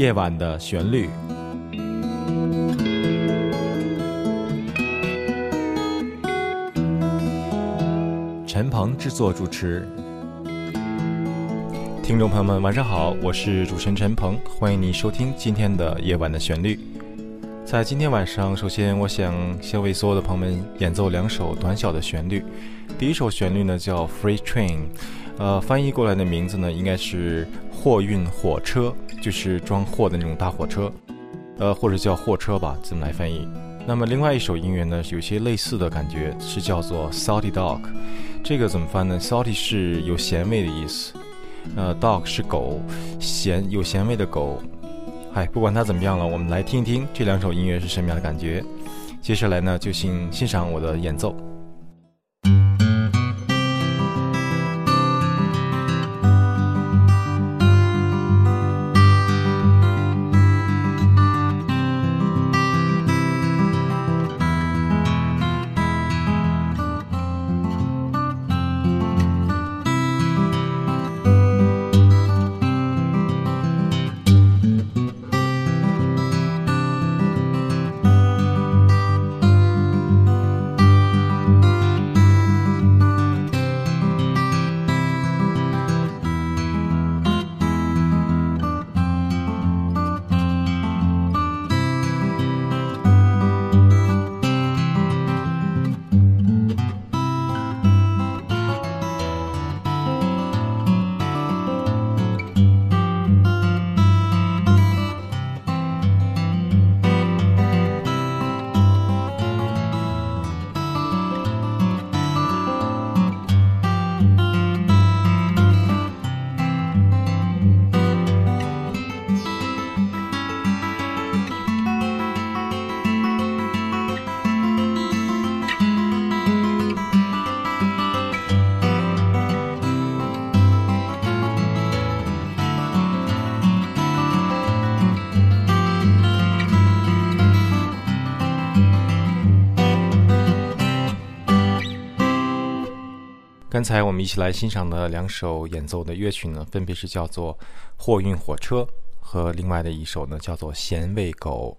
夜晚的旋律。陈鹏制作主持。听众朋友们，晚上好，我是主持人陈鹏，欢迎您收听今天的夜晚的旋律。在今天晚上，首先我想先为所有的朋友们演奏两首短小的旋律。第一首旋律呢叫《Free Train》，呃，翻译过来的名字呢应该是货运火车，就是装货的那种大火车，呃，或者叫货车吧，怎么来翻译。那么另外一首音乐呢，有些类似的感觉，是叫做《Salty Dog》，这个怎么翻呢？Salty 是有咸味的意思，呃，Dog 是狗，咸有咸味的狗。嗨，不管它怎么样了，我们来听一听这两首音乐是什么样的感觉。接下来呢，就请欣赏我的演奏。刚才我们一起来欣赏的两首演奏的乐曲呢，分别是叫做《货运火车》和另外的一首呢叫做《咸味狗》。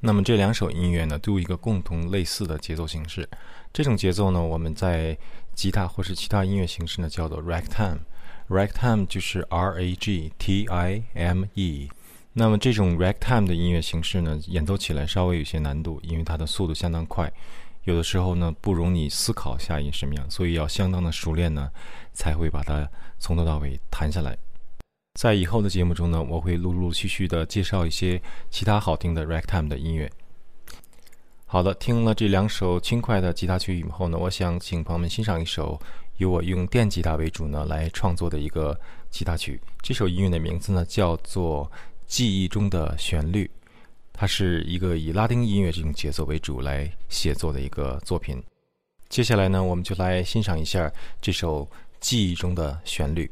那么这两首音乐呢，都有一个共同类似的节奏形式。这种节奏呢，我们在吉他或是其他音乐形式呢叫做 ragtime。ragtime 就是 R A G T I M E。那么这种 ragtime 的音乐形式呢，演奏起来稍微有些难度，因为它的速度相当快。有的时候呢，不容你思考下音什么样，所以要相当的熟练呢，才会把它从头到尾弹下来。在以后的节目中呢，我会陆陆续续的介绍一些其他好听的 ragtime 的音乐。好的，听了这两首轻快的吉他曲以后呢，我想请朋友们欣赏一首由我用电吉他为主呢来创作的一个吉他曲。这首音乐的名字呢叫做《记忆中的旋律》。它是一个以拉丁音乐这种节奏为主来写作的一个作品。接下来呢，我们就来欣赏一下这首记忆中的旋律。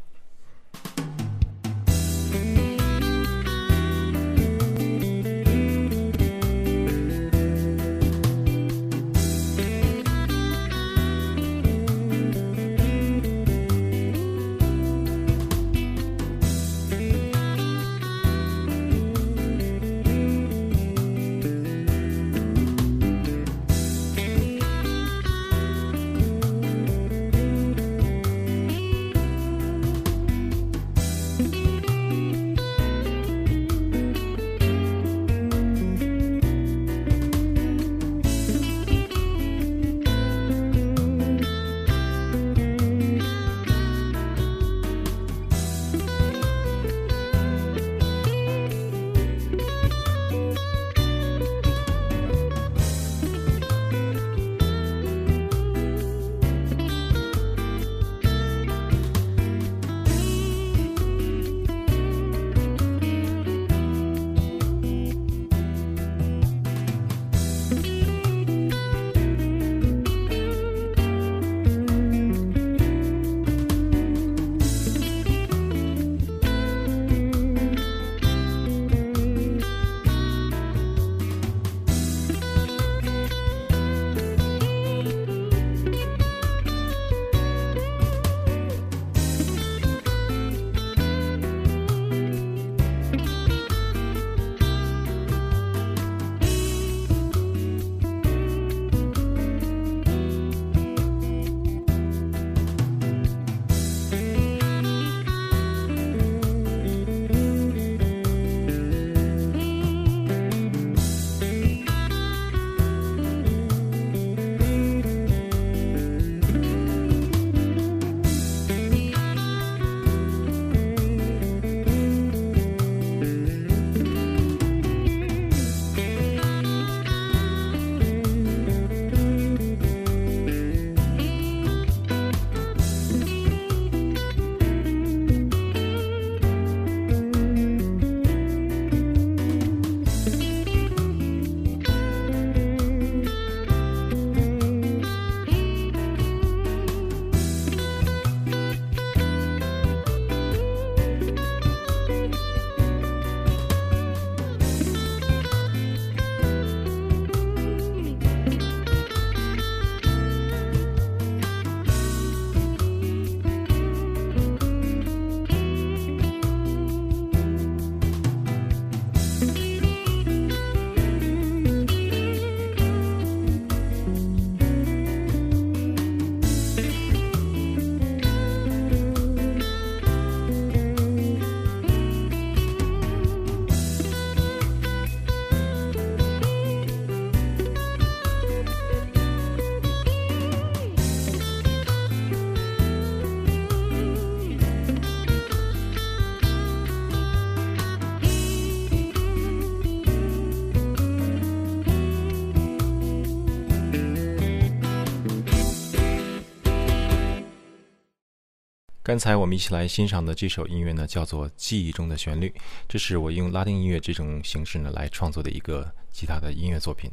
刚才我们一起来欣赏的这首音乐呢，叫做《记忆中的旋律》，这是我用拉丁音乐这种形式呢来创作的一个吉他的音乐作品。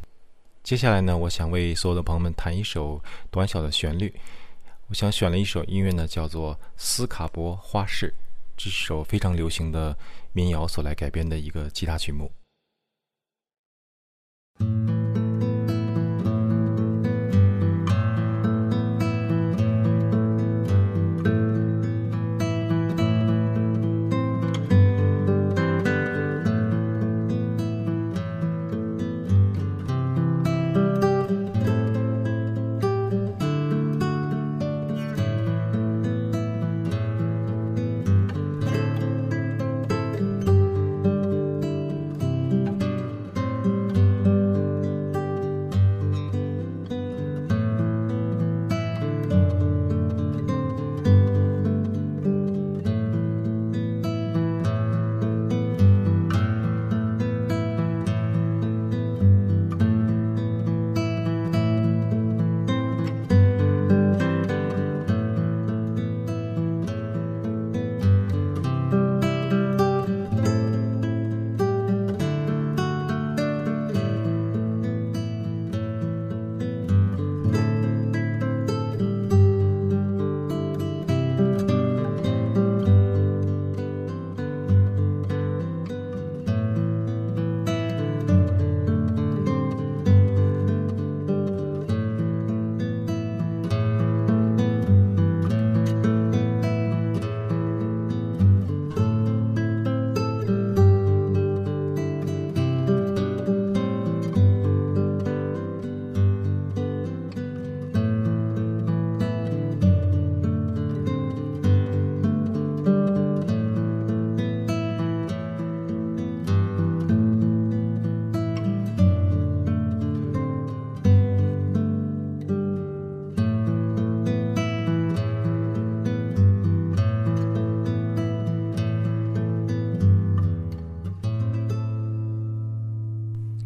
接下来呢，我想为所有的朋友们弹一首短小的旋律。我想选了一首音乐呢，叫做《斯卡博花式》，这是首非常流行的民谣所来改编的一个吉他曲目。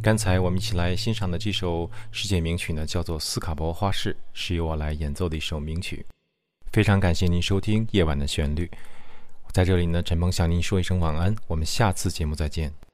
刚才我们一起来欣赏的这首世界名曲呢，叫做《斯卡博花式》，是由我来演奏的一首名曲。非常感谢您收听《夜晚的旋律》。在这里呢，陈鹏向您说一声晚安，我们下次节目再见。